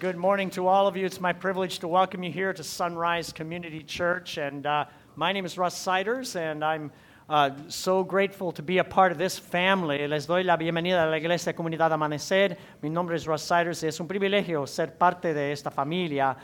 Good morning to all of you. It's my privilege to welcome you here to Sunrise Community Church. And uh, my name is Russ Siders, and I'm uh, so grateful to be a part of this family. Les doy la bienvenida a la Iglesia Comunidad Amanecer. Mi nombre es Russ Siders. Es un privilegio ser parte de esta familia.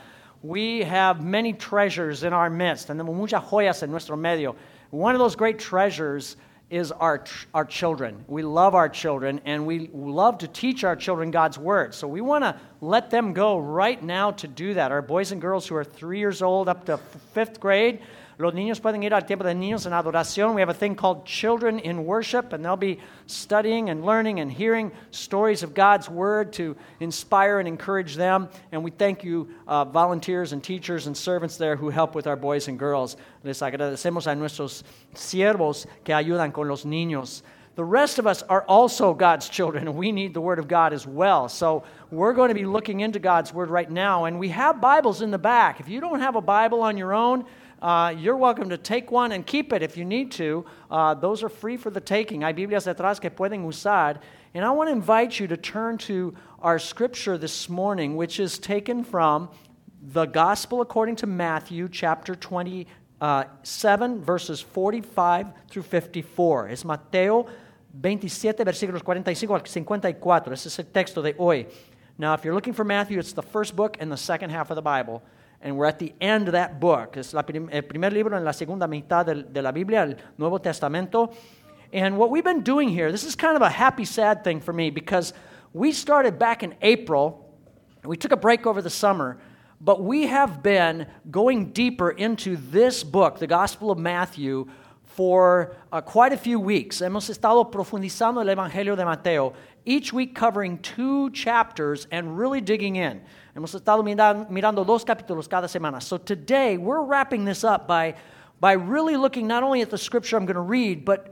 We have many treasures in our midst, and tenemos muchas joyas en nuestro medio. One of those great treasures is our, our children. We love our children and we love to teach our children God's word. So we want to let them go right now to do that. Our boys and girls who are three years old up to fifth grade Los niños pueden ir al tiempo de niños en adoración. We have a thing called Children in Worship, and they'll be studying and learning and hearing stories of God's Word to inspire and encourage them. And we thank you, uh, volunteers and teachers and servants there who help with our boys and girls. Les agradecemos a nuestros siervos que ayudan con los niños. The rest of us are also God's children, and we need the Word of God as well. So we're going to be looking into God's Word right now, and we have Bibles in the back. If you don't have a Bible on your own, uh, you're welcome to take one and keep it if you need to. Uh, those are free for the taking. Hay Biblias detrás que pueden usar. And I want to invite you to turn to our scripture this morning, which is taken from the Gospel according to Matthew, chapter 27, uh, verses 45 through 54. Es Mateo 27, versículos 45 al 54. Ese es el texto de hoy. Now, if you're looking for Matthew, it's the first book and the second half of the Bible. And we're at the end of that book. Prim el primer libro en la segunda mitad de la Biblia, el Nuevo Testamento. And what we've been doing here, this is kind of a happy, sad thing for me because we started back in April. We took a break over the summer, but we have been going deeper into this book, the Gospel of Matthew, for uh, quite a few weeks. Hemos estado profundizando el Evangelio de Mateo, each week covering two chapters and really digging in. Hemos estado mirando dos capítulos cada semana. So today we're wrapping this up by, by really looking not only at the scripture I'm going to read, but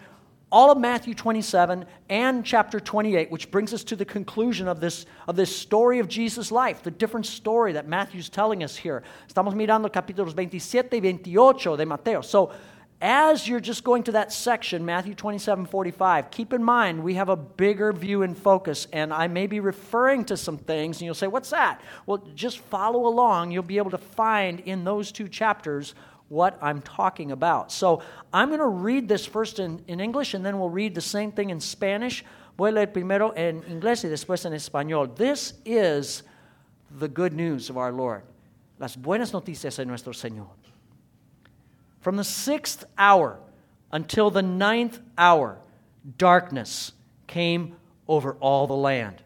all of Matthew 27 and chapter 28, which brings us to the conclusion of this, of this story of Jesus' life, the different story that Matthew's telling us here. Estamos mirando capítulos 27 y 28 de Mateo. So as you're just going to that section, Matthew 27 45, keep in mind we have a bigger view and focus, and I may be referring to some things, and you'll say, What's that? Well, just follow along. You'll be able to find in those two chapters what I'm talking about. So I'm going to read this first in, in English, and then we'll read the same thing in Spanish. Voy a leer primero en inglés y después en español. This is the good news of our Lord. Las buenas noticias de nuestro Señor. From the sixth hour until the ninth hour, darkness came over all the land.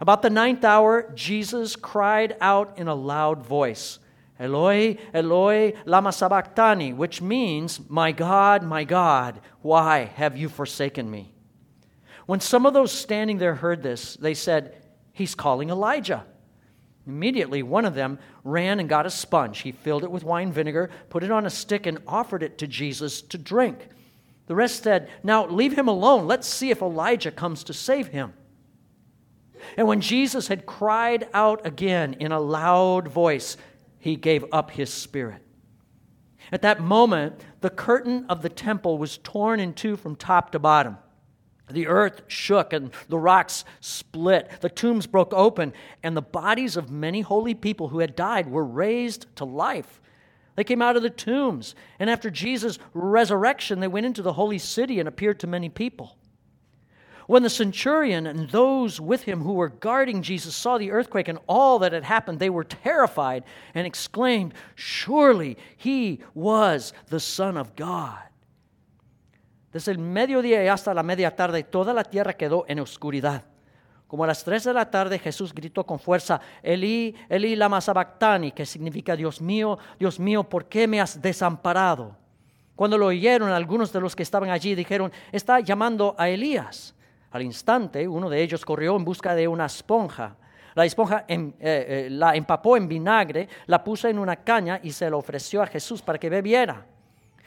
About the ninth hour, Jesus cried out in a loud voice, Eloi, Eloi, lama sabachthani, which means, My God, my God, why have you forsaken me? When some of those standing there heard this, they said, He's calling Elijah. Immediately, one of them ran and got a sponge. He filled it with wine vinegar, put it on a stick, and offered it to Jesus to drink. The rest said, Now leave him alone. Let's see if Elijah comes to save him. And when Jesus had cried out again in a loud voice, he gave up his spirit. At that moment, the curtain of the temple was torn in two from top to bottom. The earth shook and the rocks split. The tombs broke open, and the bodies of many holy people who had died were raised to life. They came out of the tombs, and after Jesus' resurrection, they went into the holy city and appeared to many people. When the centurion and those with him who were guarding Jesus saw the earthquake and all that had happened, they were terrified and exclaimed, Surely he was the Son of God. Desde el mediodía hasta la media tarde, toda la tierra quedó en oscuridad. Como a las tres de la tarde, Jesús gritó con fuerza, Elí, Elí, lama sabactani, que significa, Dios mío, Dios mío, ¿por qué me has desamparado? Cuando lo oyeron, algunos de los que estaban allí dijeron, está llamando a Elías. Al instante, uno de ellos corrió en busca de una esponja. La esponja em, eh, eh, la empapó en vinagre, la puso en una caña y se la ofreció a Jesús para que bebiera.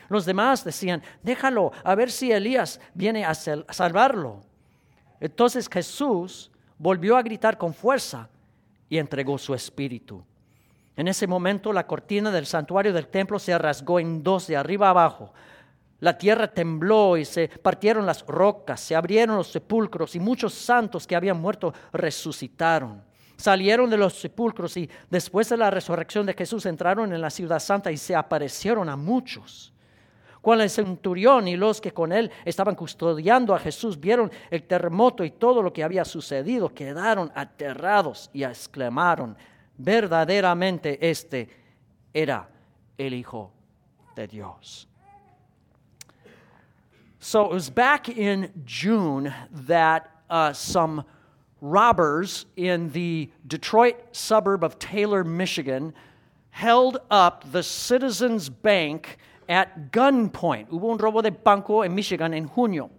Los demás decían, déjalo, a ver si Elías viene a salvarlo. Entonces Jesús volvió a gritar con fuerza y entregó su espíritu. En ese momento la cortina del santuario del templo se rasgó en dos de arriba abajo. La tierra tembló y se partieron las rocas, se abrieron los sepulcros y muchos santos que habían muerto resucitaron. salieron de los sepulcros y después de la resurrección de Jesús entraron en la ciudad santa y se aparecieron a muchos. Cuando el centurión y los que con él estaban custodiando a Jesús vieron el terremoto y todo lo que había sucedido, quedaron aterrados y exclamaron, verdaderamente este era el Hijo de Dios. So it was back in June that uh, some robbers in the Detroit suburb of Taylor, Michigan, held up the Citizens Bank at gunpoint. Hubo un robo de banco en Michigan en junio.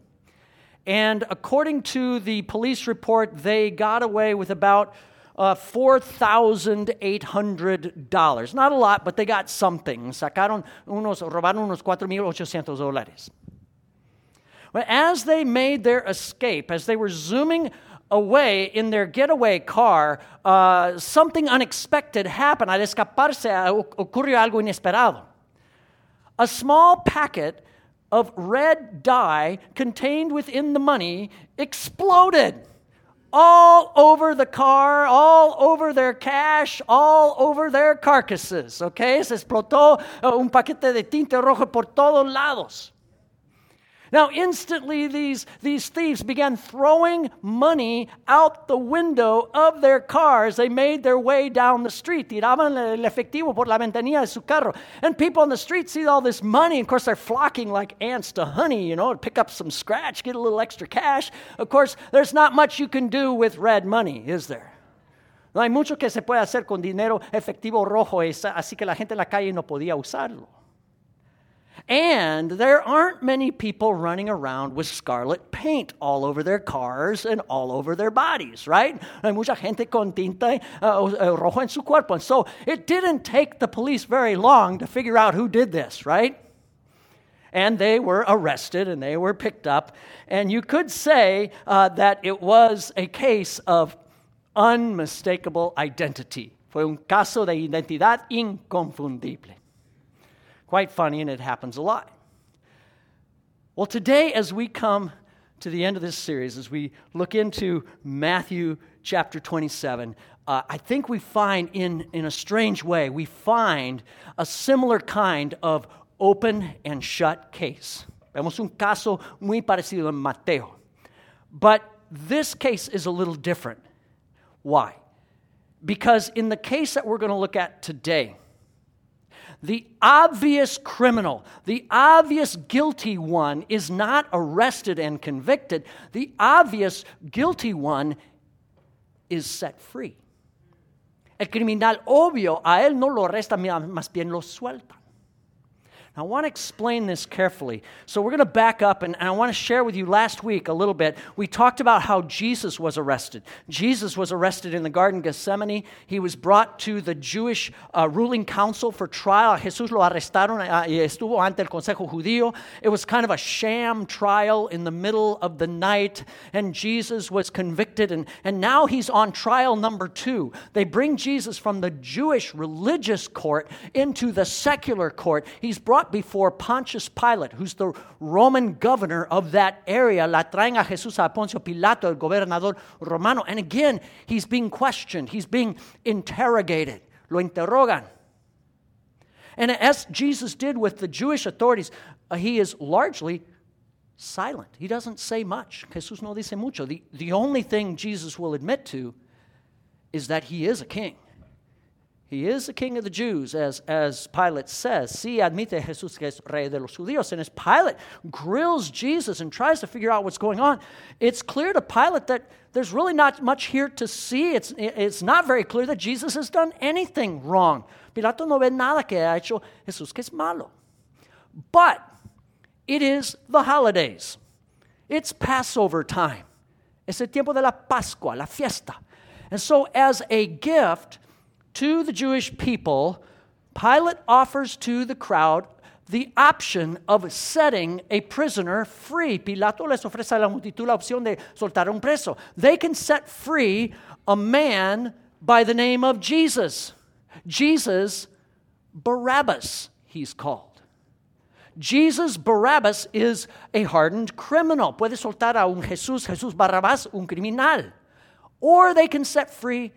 And according to the police report, they got away with about uh, $4,800. Not a lot, but they got something. Sacaron unos, robaron unos 4,800 dólares. As they made their escape, as they were zooming away in their getaway car, uh, something unexpected happened. Al escaparse ocurrió algo inesperado. A small packet of red dye contained within the money exploded all over the car, all over their cash, all over their carcasses. Okay, se explotó uh, un paquete de tinte rojo por todos lados. Now, instantly, these, these thieves began throwing money out the window of their cars. They made their way down the street. Tiraban el efectivo por la ventanilla de su carro. And people on the street see all this money. Of course, they're flocking like ants to honey, you know, to pick up some scratch, get a little extra cash. Of course, there's not much you can do with red money, is there? No hay mucho que se puede hacer con dinero efectivo rojo, así que la gente en la calle no podía usarlo. And there aren't many people running around with scarlet paint all over their cars and all over their bodies, right? Hay mucha gente con tinta uh, rojo en su cuerpo. And so it didn't take the police very long to figure out who did this, right? And they were arrested and they were picked up. And you could say uh, that it was a case of unmistakable identity. Fue un caso de identidad inconfundible. Quite funny, and it happens a lot. Well, today, as we come to the end of this series, as we look into Matthew chapter 27, uh, I think we find, in, in a strange way, we find a similar kind of open and shut case. Vemos un caso muy parecido en Mateo. But this case is a little different. Why? Because in the case that we're going to look at today, the obvious criminal, the obvious guilty one is not arrested and convicted. The obvious guilty one is set free. El criminal obvio, a él no lo arresta, más bien lo suelta. I want to explain this carefully. So, we're going to back up, and, I want to share with you last week a little bit. We talked about how Jesus was arrested. Jesus was arrested in the Garden of Gethsemane. He was brought to the Jewish uh, ruling council for trial. Jesús lo arrestaron uh, y estuvo ante el Consejo Judío. It was kind of a sham trial in the middle of the night, and Jesus was convicted, and, and now he's on trial number two. They bring Jesus from the Jewish religious court into the secular court. He's brought before Pontius Pilate, who's the Roman governor of that area. La traen a Jesús a Poncio Pilato, el gobernador romano. And again, he's being questioned, he's being interrogated. Lo interrogan. And as Jesus did with the Jewish authorities, uh, he is largely silent. He doesn't say much. Jesús no dice mucho. The, the only thing Jesus will admit to is that he is a king. He is the king of the Jews, as, as Pilate says. Sí, admite Jesús que es rey de los judíos. And as Pilate grills Jesus and tries to figure out what's going on, it's clear to Pilate that there's really not much here to see. It's, it's not very clear that Jesus has done anything wrong. Pilato no ve nada que ha hecho Jesús que es malo. But it is the holidays, it's Passover time. Es el tiempo de la Pascua, la fiesta. And so, as a gift, to the Jewish people, Pilate offers to the crowd the option of setting a prisoner free. Pilato les ofrece a la multitud la opción de soltar un preso. They can set free a man by the name of Jesus. Jesus Barabbas, he's called. Jesus Barabbas is a hardened criminal. Puede soltar a un Jesús, Jesús Barabbas, un criminal. Or they can set free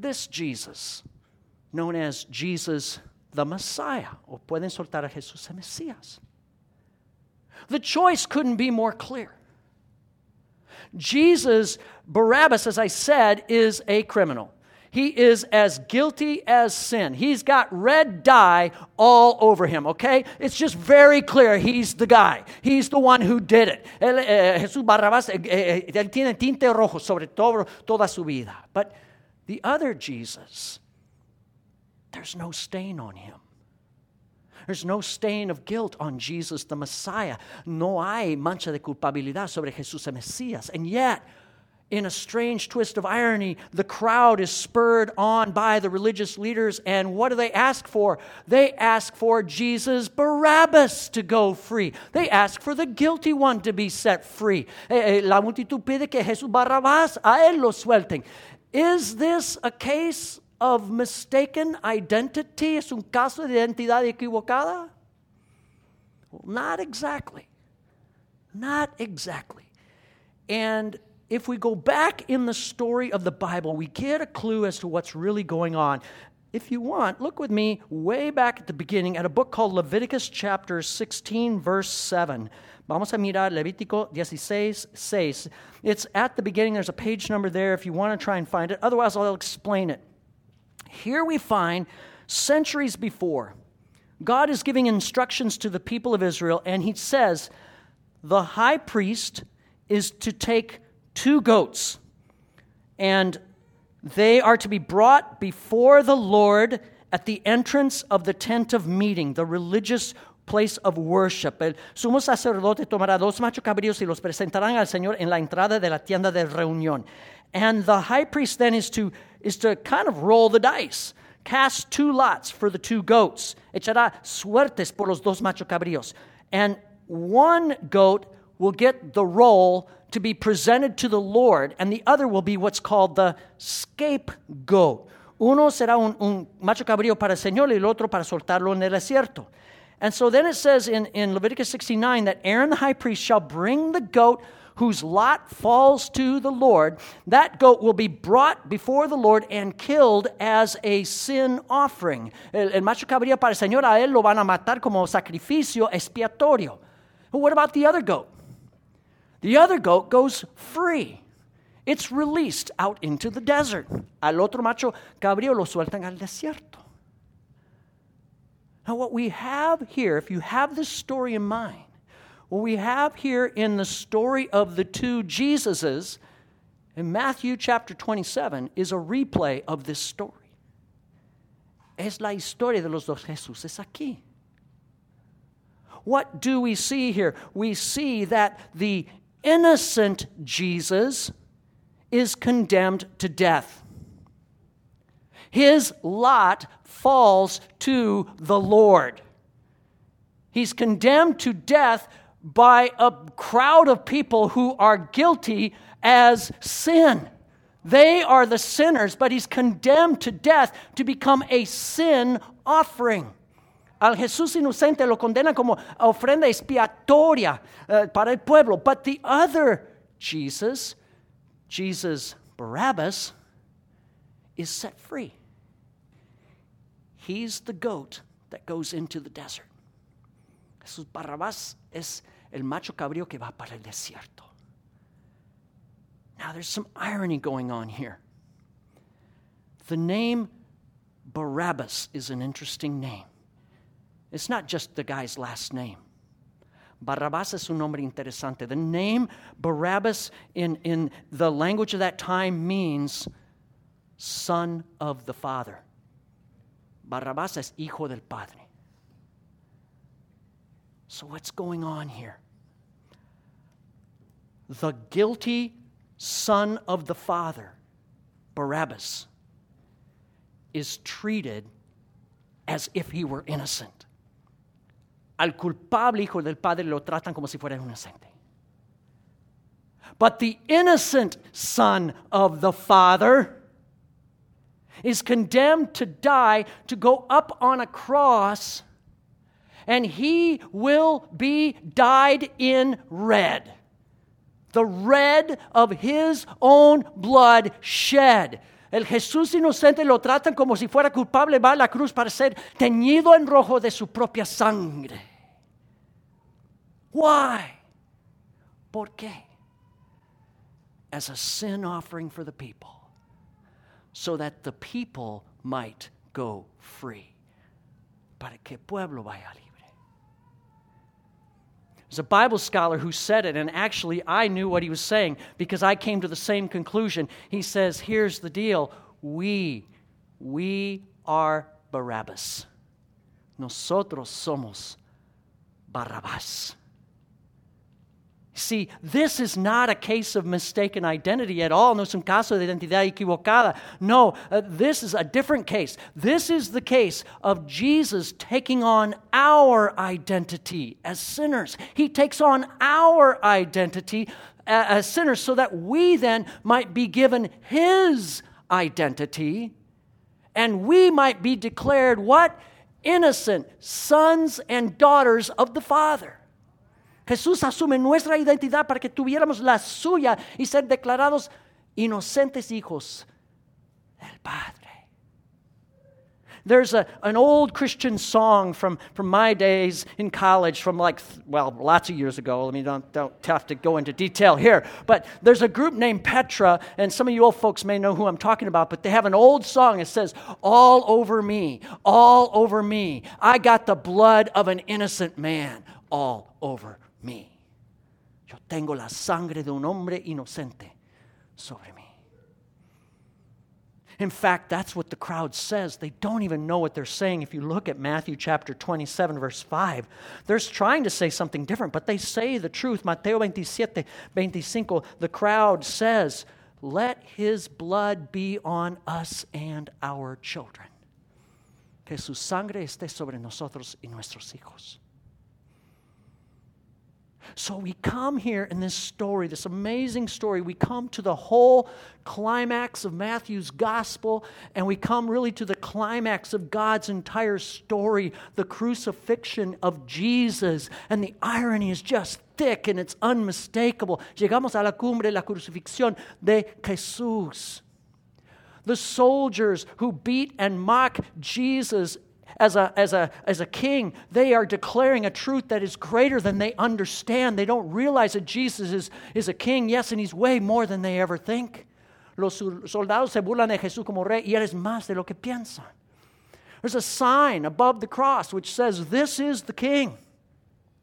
this Jesus, known as Jesus the Messiah, o pueden soltar a Jesús el Mesías. The choice couldn't be more clear. Jesus, Barabbas, as I said, is a criminal. He is as guilty as sin. He's got red dye all over him, okay? It's just very clear he's the guy. He's the one who did it. Él, eh, Jesús Barrabás, eh, eh, él tiene tinte rojo sobre todo, toda su vida. But the other Jesus, there's no stain on him. There's no stain of guilt on Jesus the Messiah. No hay mancha de culpabilidad sobre Jesús el Mesías. And yet, in a strange twist of irony, the crowd is spurred on by the religious leaders, and what do they ask for? They ask for Jesus Barabbas to go free. They ask for the guilty one to be set free. Eh, eh, la multitud pide que Jesús Barabbas a él lo suelten. Is this a case of mistaken identity? ¿Es un caso de identidad equivocada? Well, not exactly. Not exactly. And if we go back in the story of the Bible, we get a clue as to what's really going on. If you want, look with me way back at the beginning at a book called Leviticus chapter 16, verse 7. Vamos a mirar Levítico 16, 6. It's at the beginning. There's a page number there if you want to try and find it. Otherwise, I'll explain it. Here we find centuries before, God is giving instructions to the people of Israel, and he says, The high priest is to take two goats, and they are to be brought before the Lord at the entrance of the tent of meeting, the religious place of worship. El sumo sacerdote tomará dos machos cabríos y los presentarán al Señor en la entrada de la tienda de reunión. And the high priest then is to, is to kind of roll the dice. Cast two lots for the two goats. Echará suertes por los dos machos cabríos. And one goat will get the role to be presented to the Lord, and the other will be what's called the scapegoat. Uno será un, un macho cabrío para el Señor y el otro para soltarlo en el desierto. And so then it says in, in Leviticus 69 that Aaron the high priest shall bring the goat whose lot falls to the Lord. That goat will be brought before the Lord and killed as a sin offering. El, el macho cabrío para el Señor, a él lo van a matar como sacrificio expiatorio. But what about the other goat? The other goat goes free. It's released out into the desert. Al otro macho cabrío lo sueltan al desierto. Now, what we have here, if you have this story in mind, what we have here in the story of the two Jesuses in Matthew chapter 27 is a replay of this story. Es la historia de los dos Jesuses aquí. What do we see here? We see that the innocent Jesus is condemned to death. His lot falls to the Lord. He's condemned to death by a crowd of people who are guilty as sin. They are the sinners, but he's condemned to death to become a sin offering. Al Jesús inocente lo condena como ofrenda expiatoria uh, para el pueblo. But the other Jesus, Jesus Barabbas, is set free. He's the goat that goes into the desert. Jesús Barrabás es el macho cabrío que va para el desierto. Now, there's some irony going on here. The name Barabbas is an interesting name. It's not just the guy's last name. Barabbas es un nombre interesante. The name Barabbas in, in the language of that time means son of the father. Barrabás es hijo del Padre. So, what's going on here? The guilty son of the Father, Barabbas, is treated as if he were innocent. Al culpable hijo del Padre lo tratan como si fuera inocente. But the innocent son of the Father, is condemned to die, to go up on a cross, and he will be dyed in red. The red of his own blood shed. El Jesús inocente lo tratan como si fuera culpable, va a la cruz para ser teñido en rojo de su propia sangre. Why? ¿Por qué? As a sin offering for the people, so that the people might go free. Para que pueblo vaya libre. There's a Bible scholar who said it, and actually I knew what he was saying because I came to the same conclusion. He says, Here's the deal we, we are Barabbas. Nosotros somos Barrabás. See, this is not a case of mistaken identity at all. No es un caso de identidad equivocada. No, uh, this is a different case. This is the case of Jesus taking on our identity as sinners. He takes on our identity uh, as sinners so that we then might be given His identity and we might be declared what? Innocent sons and daughters of the Father. Jesús asume nuestra identidad para que tuviéramos la suya y ser declarados inocentes hijos del Padre. There's a, an old Christian song from, from my days in college, from like, well, lots of years ago. I mean, don't, don't have to go into detail here. But there's a group named Petra, and some of you old folks may know who I'm talking about, but they have an old song. It says, All over me, all over me. I got the blood of an innocent man all over mí. Yo tengo la sangre de un hombre inocente sobre mí. In fact, that's what the crowd says. They don't even know what they're saying. If you look at Matthew chapter 27, verse 5, they're trying to say something different, but they say the truth. Mateo 27, 25, the crowd says, Let his blood be on us and our children. Que su sangre esté sobre nosotros y nuestros hijos. So we come here in this story, this amazing story, we come to the whole climax of Matthew's gospel, and we come really to the climax of God's entire story, the crucifixion of Jesus. And the irony is just thick and it's unmistakable. Llegamos a la cumbre, de la crucifixión de Jesús. The soldiers who beat and mock Jesus as a, as, a, as a king, they are declaring a truth that is greater than they understand. They don't realize that Jesus is, is a king, yes, and he's way more than they ever think. Los soldados se burlan de Jesús como rey y eres más de lo que piensan. There's a sign above the cross which says, This is the king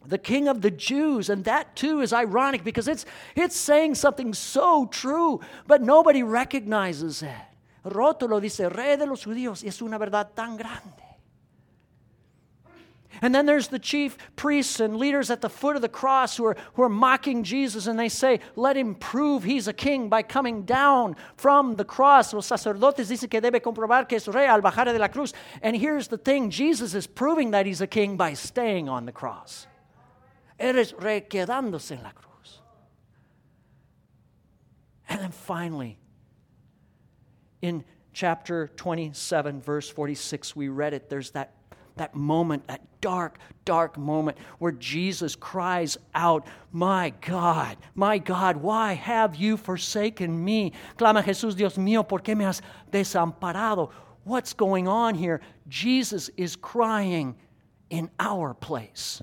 the king of the Jews. And that too is ironic because it's, it's saying something so true, but nobody recognizes it. Rótulo dice, rey de los judíos, y es una verdad tan grande. And then there's the chief priests and leaders at the foot of the cross who are, who are mocking Jesus and they say, Let him prove he's a king by coming down from the cross. Los sacerdotes dicen que debe comprobar que es rey al bajar de la cruz. And here's the thing Jesus is proving that he's a king by staying on the cross. Eres rey quedándose en la cruz. And then finally, in chapter 27, verse 46, we read it. There's that that moment, that dark, dark moment where Jesus cries out, My God, my God, why have you forsaken me? Clama Jesús, Dios mío, ¿por qué me has desamparado? What's going on here? Jesus is crying in our place.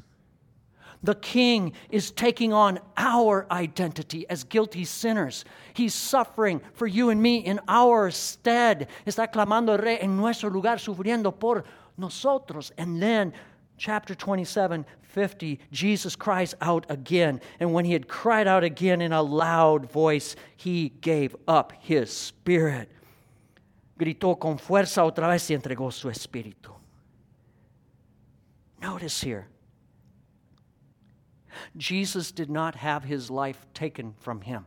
The king is taking on our identity as guilty sinners. He's suffering for you and me in our stead. Está clamando el rey en nuestro lugar, sufriendo por nosotros. And then, chapter 27, 50, Jesus cries out again. And when he had cried out again in a loud voice, he gave up his spirit. Gritó con fuerza otra vez y entregó su espíritu. Notice here, Jesus did not have his life taken from him.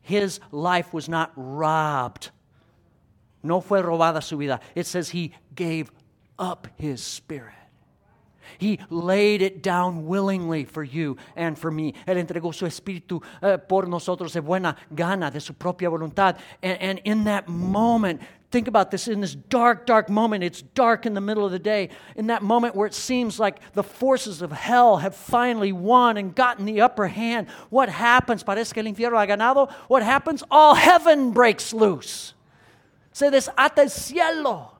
His life was not robbed No fue robada su vida. It says he gave up his spirit. He laid it down willingly for you and for me. Él entregó su espíritu uh, por nosotros de buena gana, de su propia voluntad. And, and in that moment, Think about this in this dark, dark moment. It's dark in the middle of the day. In that moment where it seems like the forces of hell have finally won and gotten the upper hand, what happens? Parece que el infierno ha ganado. What happens? All heaven breaks loose. Se desata el cielo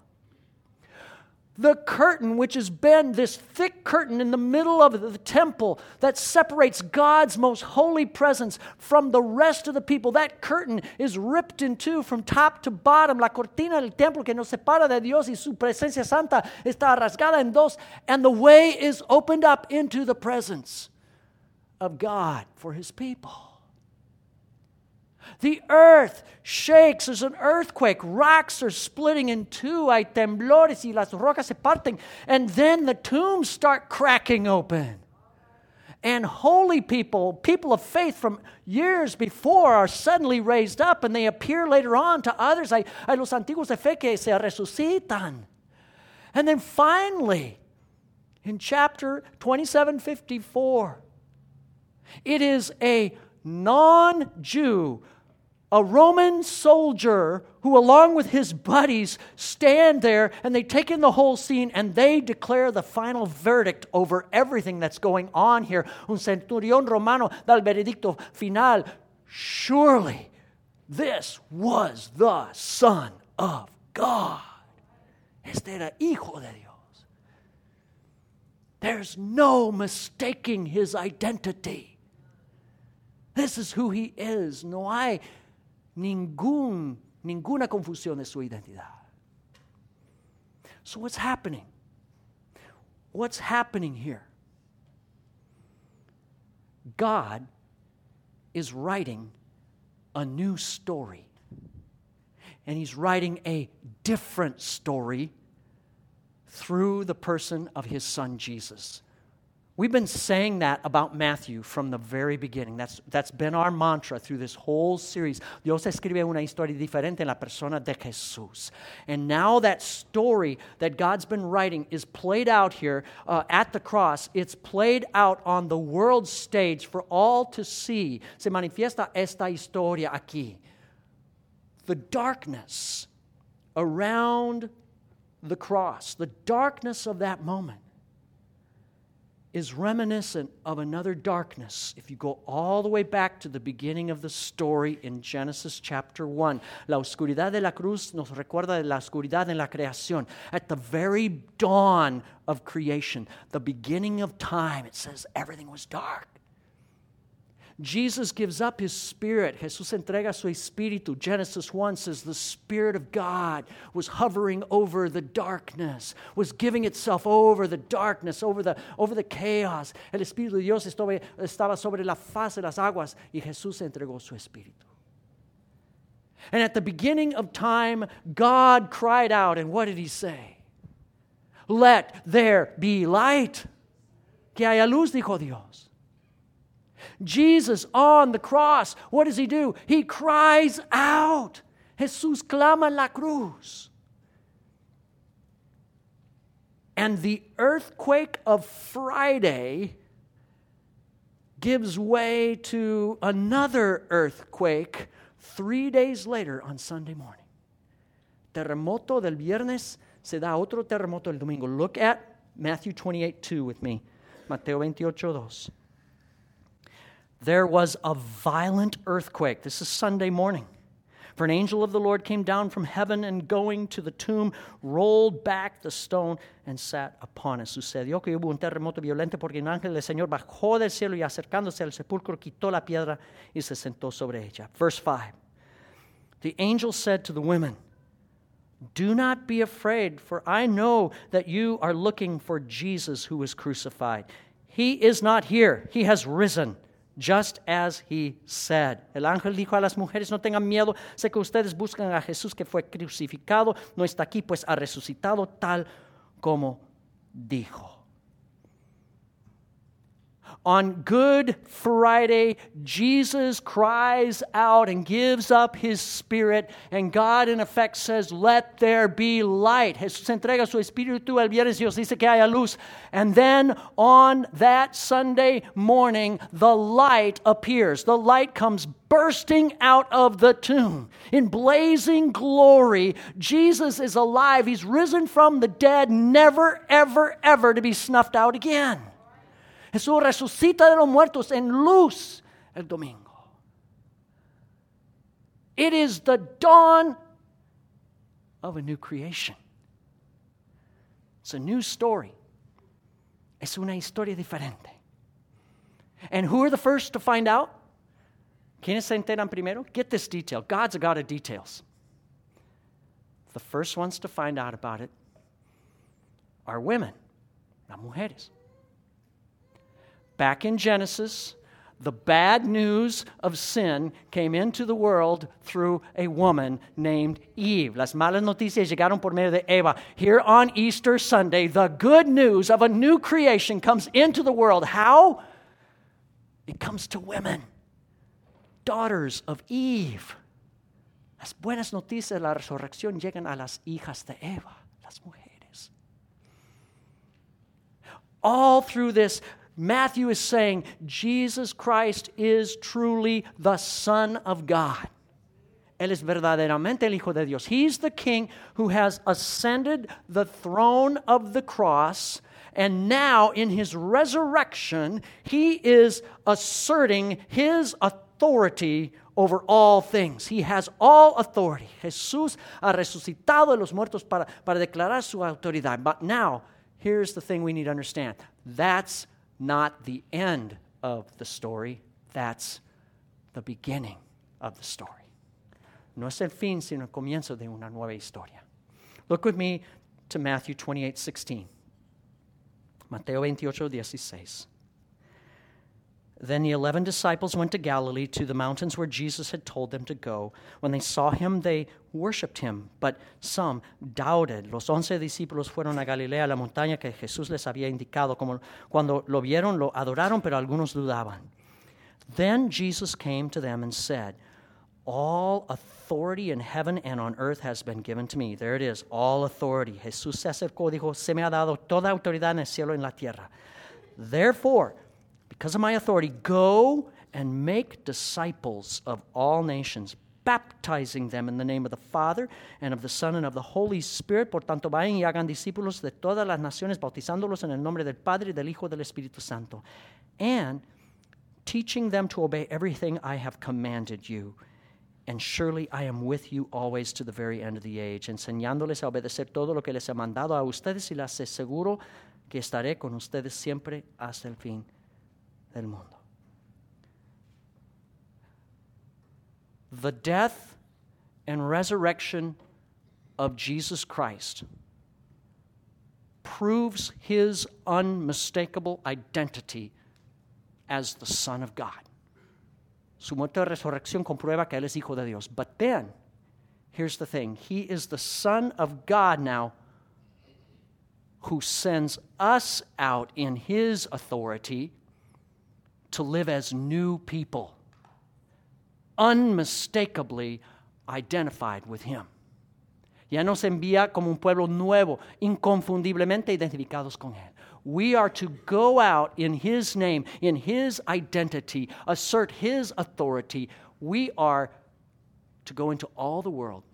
the curtain, which has been this thick curtain in the middle of the temple that separates God's most holy presence from the rest of the people, that curtain is ripped in two from top to bottom. La cortina del templo que nos separa de Dios y su presencia santa está rasgada en dos, and the way is opened up into the presence of God for his people. The earth shakes. There's an earthquake. Rocks are splitting in two. Hay temblores y las rocas se parten. And then the tombs start cracking open. And holy people, people of faith from years before, are suddenly raised up and they appear later on to others. Hay, hay los antiguos de fe que se resucitan. And then finally, in chapter 2754, it is a non Jew a Roman soldier who, along with his buddies, stand there and they take in the whole scene and they declare the final verdict over everything that's going on here. Un centurión romano da el veredicto final. Surely this was the Son of God. Este era hijo de Dios. There's no mistaking his identity. This is who he is. No hay ningún, ninguna confusión de su identidad. So, what's happening? What's happening here? God is writing a new story. And He's writing a different story through the person of His Son Jesus. We've been saying that about Matthew from the very beginning. That's, that's been our mantra through this whole series. Dios escribe una historia diferente en la persona de Jesús. And now that story that God's been writing is played out here uh, at the cross. It's played out on the world stage for all to see. Se manifiesta esta historia aquí. The darkness around the cross, the darkness of that moment is reminiscent of another darkness. If you go all the way back to the beginning of the story in Genesis chapter 1, la oscuridad de la cruz nos recuerda de la oscuridad en la creación. At the very dawn of creation, the beginning of time, it says everything was dark. Jesus gives up his spirit. Jesús entrega su espíritu. Genesis 1 says the Spirit of God was hovering over the darkness, was giving itself over the darkness, over the, over the chaos. El Espíritu de Dios estaba sobre la faz de las aguas y Jesús entregó su espíritu. And at the beginning of time, God cried out, and what did he say? Let there be light. Que haya luz, dijo Dios. Jesus on the cross, what does he do? He cries out. Jesús clama la cruz. And the earthquake of Friday gives way to another earthquake three days later on Sunday morning. Terremoto del viernes se da otro terremoto el domingo. Look at Matthew 28 2 with me. Mateo 28 2 there was a violent earthquake. This is Sunday morning. For an angel of the Lord came down from heaven and going to the tomb, rolled back the stone and sat upon it. Sucedió que hubo un terremoto violento porque un ángel del Señor bajó del cielo y acercándose al sepulcro quitó la piedra y se sentó sobre ella. Verse 5. The angel said to the women, Do not be afraid, for I know that you are looking for Jesus who was crucified. He is not here, he has risen just as he said. El ángel dijo a las mujeres, no tengan miedo, sé que ustedes buscan a Jesús que fue crucificado, no está aquí, pues ha resucitado tal como dijo. On Good Friday, Jesus cries out and gives up his spirit, and God, in effect, says, Let there be light. Jesús entrega su espíritu el viernes, Dios dice que haya luz. And then on that Sunday morning, the light appears. The light comes bursting out of the tomb in blazing glory. Jesus is alive. He's risen from the dead, never, ever, ever to be snuffed out again. Jesús resucita de los muertos en luz el domingo. It is the dawn of a new creation. It's a new story. Es una historia diferente. And who are the first to find out? ¿Quiénes se enteran primero? Get this detail. God's a God of details. The first ones to find out about it are women, las mujeres. Back in Genesis, the bad news of sin came into the world through a woman named Eve. Las malas noticias llegaron por medio de Eva. Here on Easter Sunday, the good news of a new creation comes into the world. How? It comes to women, daughters of Eve. Las buenas noticias de la resurrección llegan a las hijas de Eva, las mujeres. All through this, Matthew is saying Jesus Christ is truly the Son of God. Él es verdaderamente el Hijo de Dios. He's the King who has ascended the throne of the cross, and now in his resurrection, he is asserting his authority over all things. He has all authority. Jesús ha resucitado de los muertos para, para declarar su autoridad. But now, here's the thing we need to understand that's not the end of the story, that's the beginning of the story. No es el fin, sino el comienzo de una nueva historia. Look with me to Matthew 28 16. Mateo 28 16. Then the eleven disciples went to Galilee, to the mountains where Jesus had told them to go. When they saw him, they worshipped him, but some doubted. Los once discípulos fueron a Galilea, a la montaña que Jesús les había indicado. Como cuando lo vieron, lo adoraron, pero algunos dudaban. Then Jesus came to them and said, All authority in heaven and on earth has been given to me. There it is, all authority. Jesús se acercó, dijo, se me ha dado toda autoridad en el cielo y en la tierra. Therefore, because of my authority, go and make disciples of all nations, baptizing them in the name of the Father and of the Son and of the Holy Spirit. Por tanto, vayan y hagan discípulos de todas las naciones, bautizándolos en el nombre del Padre y del Hijo del Espíritu Santo, and teaching them to obey everything I have commanded you. And surely I am with you always to the very end of the age, enseñándoles a obedecer todo lo que les he mandado a ustedes y les aseguro que estaré con ustedes siempre hasta el fin del mundo. The death and resurrection of Jesus Christ proves his unmistakable identity as the Son of God. Su muerte y resurrección comprueba que Él es Hijo de Dios. But then, here's the thing He is the Son of God now who sends us out in His authority to live as new people, unmistakably identified with Him. Ya nos envía como un pueblo nuevo, inconfundiblemente identificados con Él. We are to go out in His name, in His identity, assert His authority. We are to go into all the world,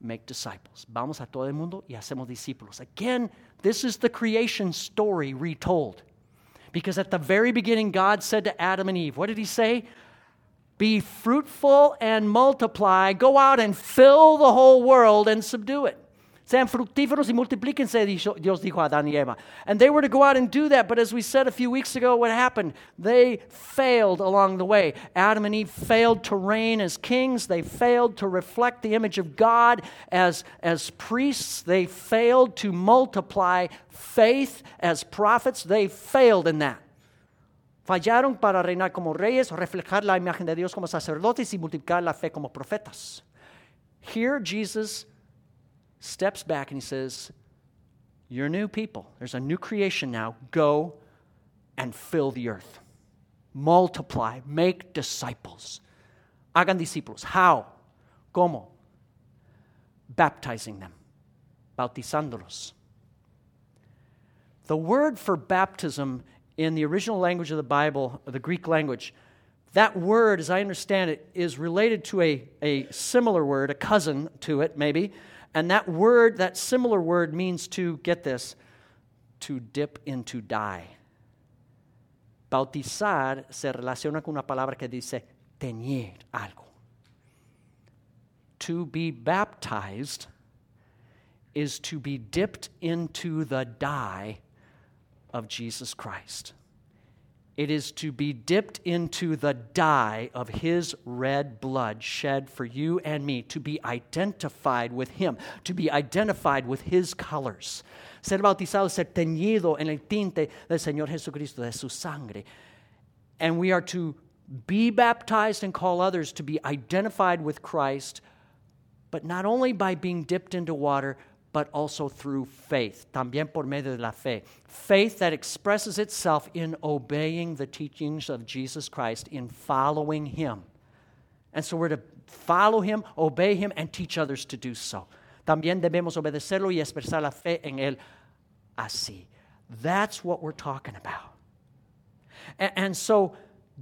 make disciples. Vamos a todo el mundo y hacemos discípulos. Again, this is the creation story retold. Because at the very beginning, God said to Adam and Eve, What did He say? Be fruitful and multiply. Go out and fill the whole world and subdue it. Sean fructíferos y multiplíquense, Dios dijo a Adán y Eva. And they were to go out and do that, but as we said a few weeks ago, what happened? They failed along the way. Adam and Eve failed to reign as kings. They failed to reflect the image of God as, as priests. They failed to multiply faith as prophets. They failed in that. Fallaron para reinar como reyes, reflejar la imagen de Dios como sacerdotes y multiplicar la fe como profetas. Here, Jesus steps back and he says, You're new people. There's a new creation now. Go and fill the earth. Multiply, make disciples. Hagan discípulos. How? ¿Cómo? Baptizing them, bautizándolos. The word for baptism in the original language of the Bible, the Greek language, that word, as I understand it, is related to a, a similar word, a cousin to it, maybe. And that word, that similar word, means to, get this, to dip into dye. Bautizar se relaciona con una palabra que dice teñir algo. To be baptized is to be dipped into the dye of Jesus Christ. It is to be dipped into the dye of His red blood shed for you and me, to be identified with Him, to be identified with His colors. Ser bautizado, ser teñido en el tinte del Señor Jesucristo, de su sangre. And we are to be baptized and call others to be identified with Christ, but not only by being dipped into water, but also through faith, también por medio de la fe. Faith that expresses itself in obeying the teachings of Jesus Christ, in following Him. And so we're to follow Him, obey Him, and teach others to do so. También debemos obedecerlo y expresar la fe en Él así. That's what we're talking about. And, and so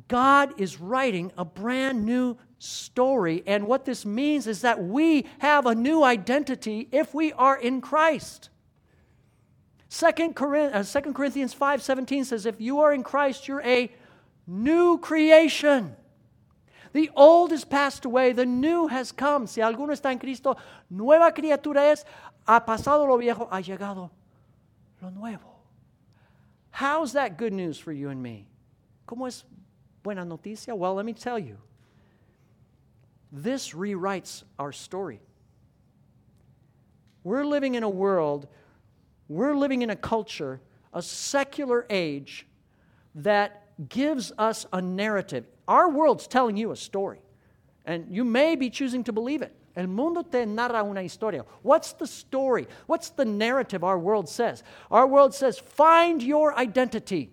God is writing a brand new story. And what this means is that we have a new identity if we are in Christ. 2 uh, Corinthians 5 17 says, If you are in Christ, you're a new creation. The old has passed away, the new has come. Si alguno está en Cristo, nueva criatura es, ha pasado lo viejo, ha llegado lo nuevo. How's that good news for you and me? ¿Cómo es buena noticia? Well, let me tell you. This rewrites our story. We're living in a world, we're living in a culture, a secular age that gives us a narrative. Our world's telling you a story, and you may be choosing to believe it. El mundo te narra una historia. What's the story? What's the narrative our world says? Our world says, find your identity.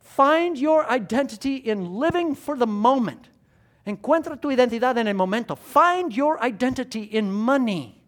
Find your identity in living for the moment. Encuentra tu identidad en el momento. Find your identity in money.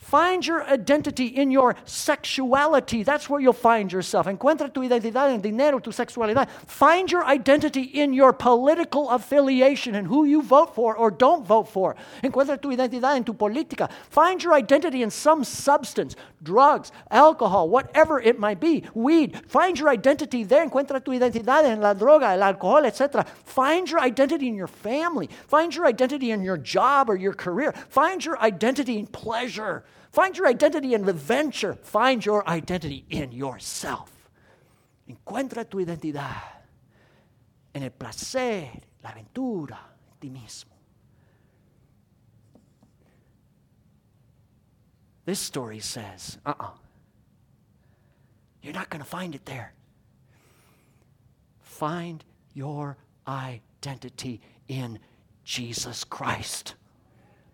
Find your identity in your sexuality. That's where you'll find yourself. Encuentra tu identidad en dinero, tu sexualidad. Find your identity in your political affiliation and who you vote for or don't vote for. Encuentra tu identidad en tu política. Find your identity in some substance, drugs, alcohol, whatever it might be, weed. Find your identity there. Encuentra tu identidad en la droga, el alcohol, etc. Find your identity in your family. Find your identity in your job or your career. Find your identity in pleasure. Find your identity in adventure. Find your identity in yourself. Encuentra tu identidad en el placer, la aventura, en ti mismo. This story says, uh uh-uh. uh, you are not going to find it there. Find your identity in Jesus Christ.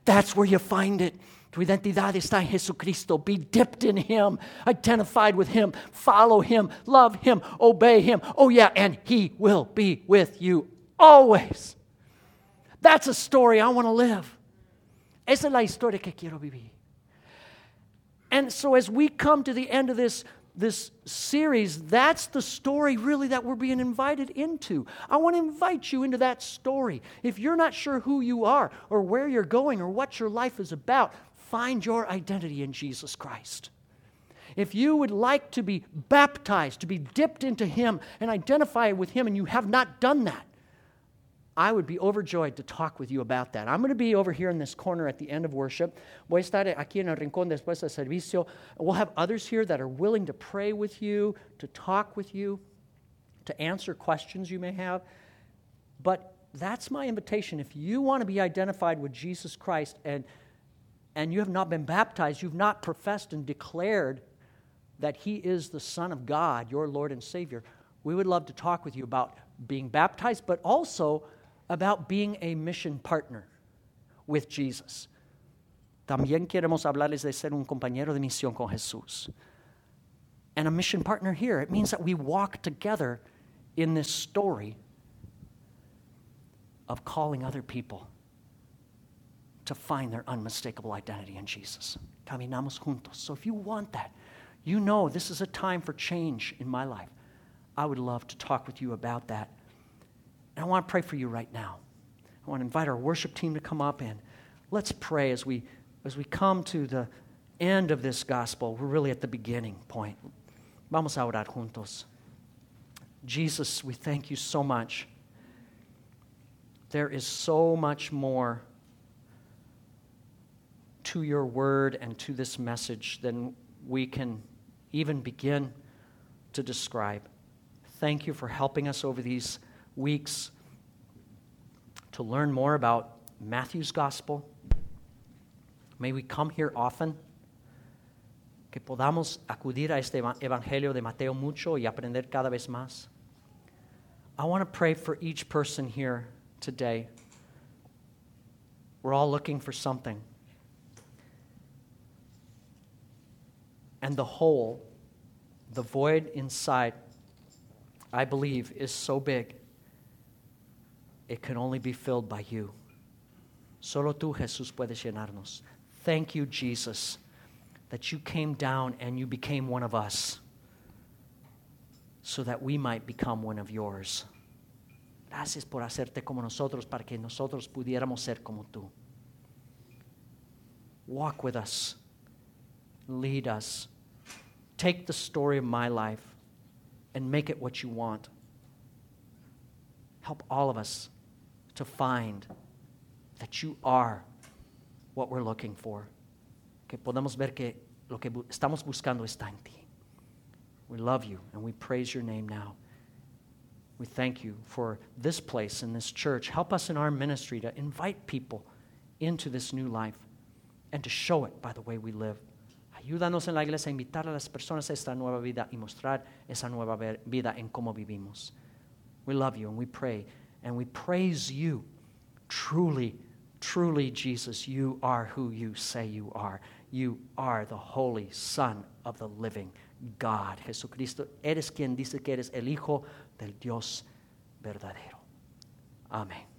That's where you find it. Tu identidad está en Jesucristo. Be dipped in Him, identified with Him, follow Him, love Him, obey Him. Oh, yeah, and He will be with you always. That's a story I want to live. Esa es la historia que quiero vivir. And so, as we come to the end of this this series, that's the story really that we're being invited into. I want to invite you into that story. If you're not sure who you are or where you're going or what your life is about, find your identity in Jesus Christ. If you would like to be baptized, to be dipped into Him and identify with Him, and you have not done that, I would be overjoyed to talk with you about that. I'm going to be over here in this corner at the end of worship. Voy a estar aquí en el rincón después del servicio. We'll have others here that are willing to pray with you, to talk with you, to answer questions you may have. But that's my invitation. If you want to be identified with Jesus Christ and, and you have not been baptized, you've not professed and declared that He is the Son of God, your Lord and Savior, we would love to talk with you about being baptized, but also about being a mission partner with Jesus. También queremos hablarles de ser un compañero de misión con Jesús. And a mission partner here, it means that we walk together in this story of calling other people to find their unmistakable identity in Jesus. Caminamos juntos. So if you want that, you know this is a time for change in my life. I would love to talk with you about that. And I want to pray for you right now. I want to invite our worship team to come up and let's pray as we as we come to the end of this gospel. We're really at the beginning point. Vamos a orar juntos. Jesus, we thank you so much. There is so much more to your word and to this message than we can even begin to describe. Thank you for helping us over these weeks to learn more about Matthew's gospel. May we come here often, que podamos acudir a este evangelio de Mateo mucho y aprender cada vez más. I want to pray for each person here today. We're all looking for something. And the hole, the void inside, I believe, is so big, it can only be filled by you. Solo tú, Jesús, puedes llenarnos. Thank you, Jesus, that you came down and you became one of us so that we might become one of yours. Gracias por hacerte como nosotros para que nosotros pudiéramos ser como tú. Walk with us, lead us. Take the story of my life and make it what you want. Help all of us to find that you are what we're looking for. Que podamos ver que lo que estamos buscando está en ti. We love you and we praise your name now. We thank you for this place and this church. Help us in our ministry to invite people into this new life and to show it by the way we live. Ayúdanos en la iglesia a invitar a las personas a esta nueva vida y mostrar esa nueva vida en cómo vivimos. We love you and we pray and we praise you. Truly, truly, Jesus, you are who you say you are. You are the Holy Son of the living God. Jesucristo, eres quien dice que eres el Hijo del Dios verdadero. Amén.